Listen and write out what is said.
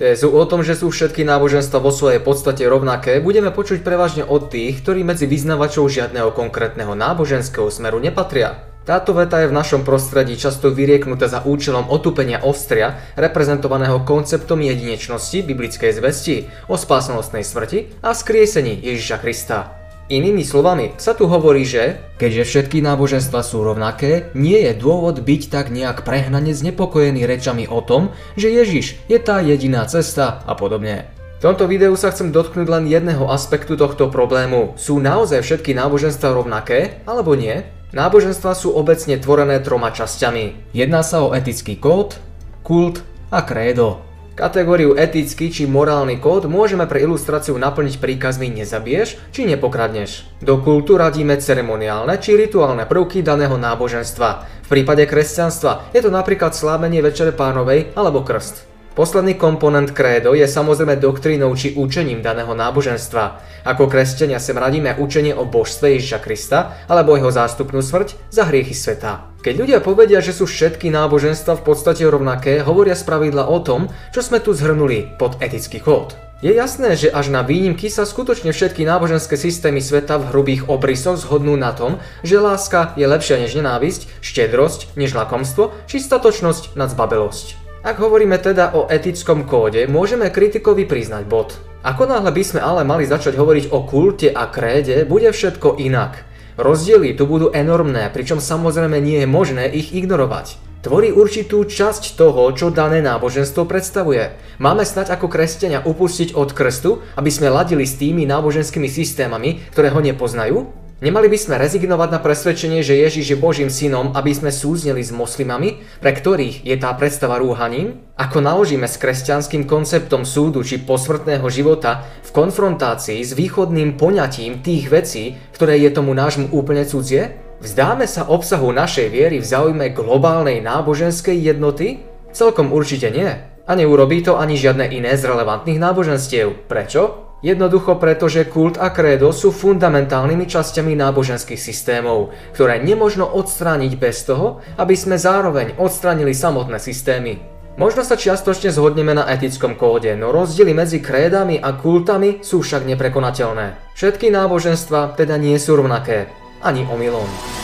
Tézu o tom, že sú všetky náboženstva vo svojej podstate rovnaké, budeme počuť prevažne od tých, ktorí medzi vyznavačov žiadneho konkrétneho náboženského smeru nepatria. Táto veta je v našom prostredí často vyrieknutá za účelom otupenia ostria, reprezentovaného konceptom jedinečnosti biblickej zvesti o spásnostnej smrti a skriesení Ježiša Krista. Inými slovami sa tu hovorí, že keďže všetky náboženstva sú rovnaké, nie je dôvod byť tak nejak prehnane znepokojený rečami o tom, že Ježiš je tá jediná cesta a podobne. V tomto videu sa chcem dotknúť len jedného aspektu tohto problému. Sú naozaj všetky náboženstva rovnaké, alebo nie? Náboženstva sú obecne tvorené troma časťami. Jedná sa o etický kód, kult a krédo. Kategóriu etický či morálny kód môžeme pre ilustráciu naplniť príkazmi nezabiješ či nepokradneš. Do kultu radíme ceremoniálne či rituálne prvky daného náboženstva. V prípade kresťanstva je to napríklad slávenie Večere pánovej alebo krst. Posledný komponent krédo je samozrejme doktrínou či učením daného náboženstva. Ako kresťania sem radíme učenie o božstve Ježiša Krista alebo jeho zástupnú smrť za hriechy sveta. Keď ľudia povedia, že sú všetky náboženstva v podstate rovnaké, hovoria spravidla o tom, čo sme tu zhrnuli pod etický kód. Je jasné, že až na výnimky sa skutočne všetky náboženské systémy sveta v hrubých obrysoch zhodnú na tom, že láska je lepšia než nenávisť, štedrosť než lakomstvo, či statočnosť nad zbabelosť. Ak hovoríme teda o etickom kóde, môžeme kritikovi priznať bod. Ako náhle by sme ale mali začať hovoriť o kulte a kréde, bude všetko inak. Rozdiely tu budú enormné, pričom samozrejme nie je možné ich ignorovať. Tvorí určitú časť toho, čo dané náboženstvo predstavuje. Máme snať ako kresťania upustiť od krstu, aby sme ladili s tými náboženskými systémami, ktoré ho nepoznajú? Nemali by sme rezignovať na presvedčenie, že Ježiš je Božím synom, aby sme súzneli s moslimami, pre ktorých je tá predstava rúhaním? Ako naložíme s kresťanským konceptom súdu či posmrtného života v konfrontácii s východným poňatím tých vecí, ktoré je tomu nášmu úplne cudzie? Vzdáme sa obsahu našej viery v záujme globálnej náboženskej jednoty? Celkom určite nie. A neurobí to ani žiadne iné z relevantných náboženstiev. Prečo? Jednoducho preto, že kult a krédo sú fundamentálnymi časťami náboženských systémov, ktoré nemožno odstrániť bez toho, aby sme zároveň odstránili samotné systémy. Možno sa čiastočne zhodneme na etickom kóde, no rozdiely medzi krédami a kultami sú však neprekonateľné. Všetky náboženstva teda nie sú rovnaké, ani omylom.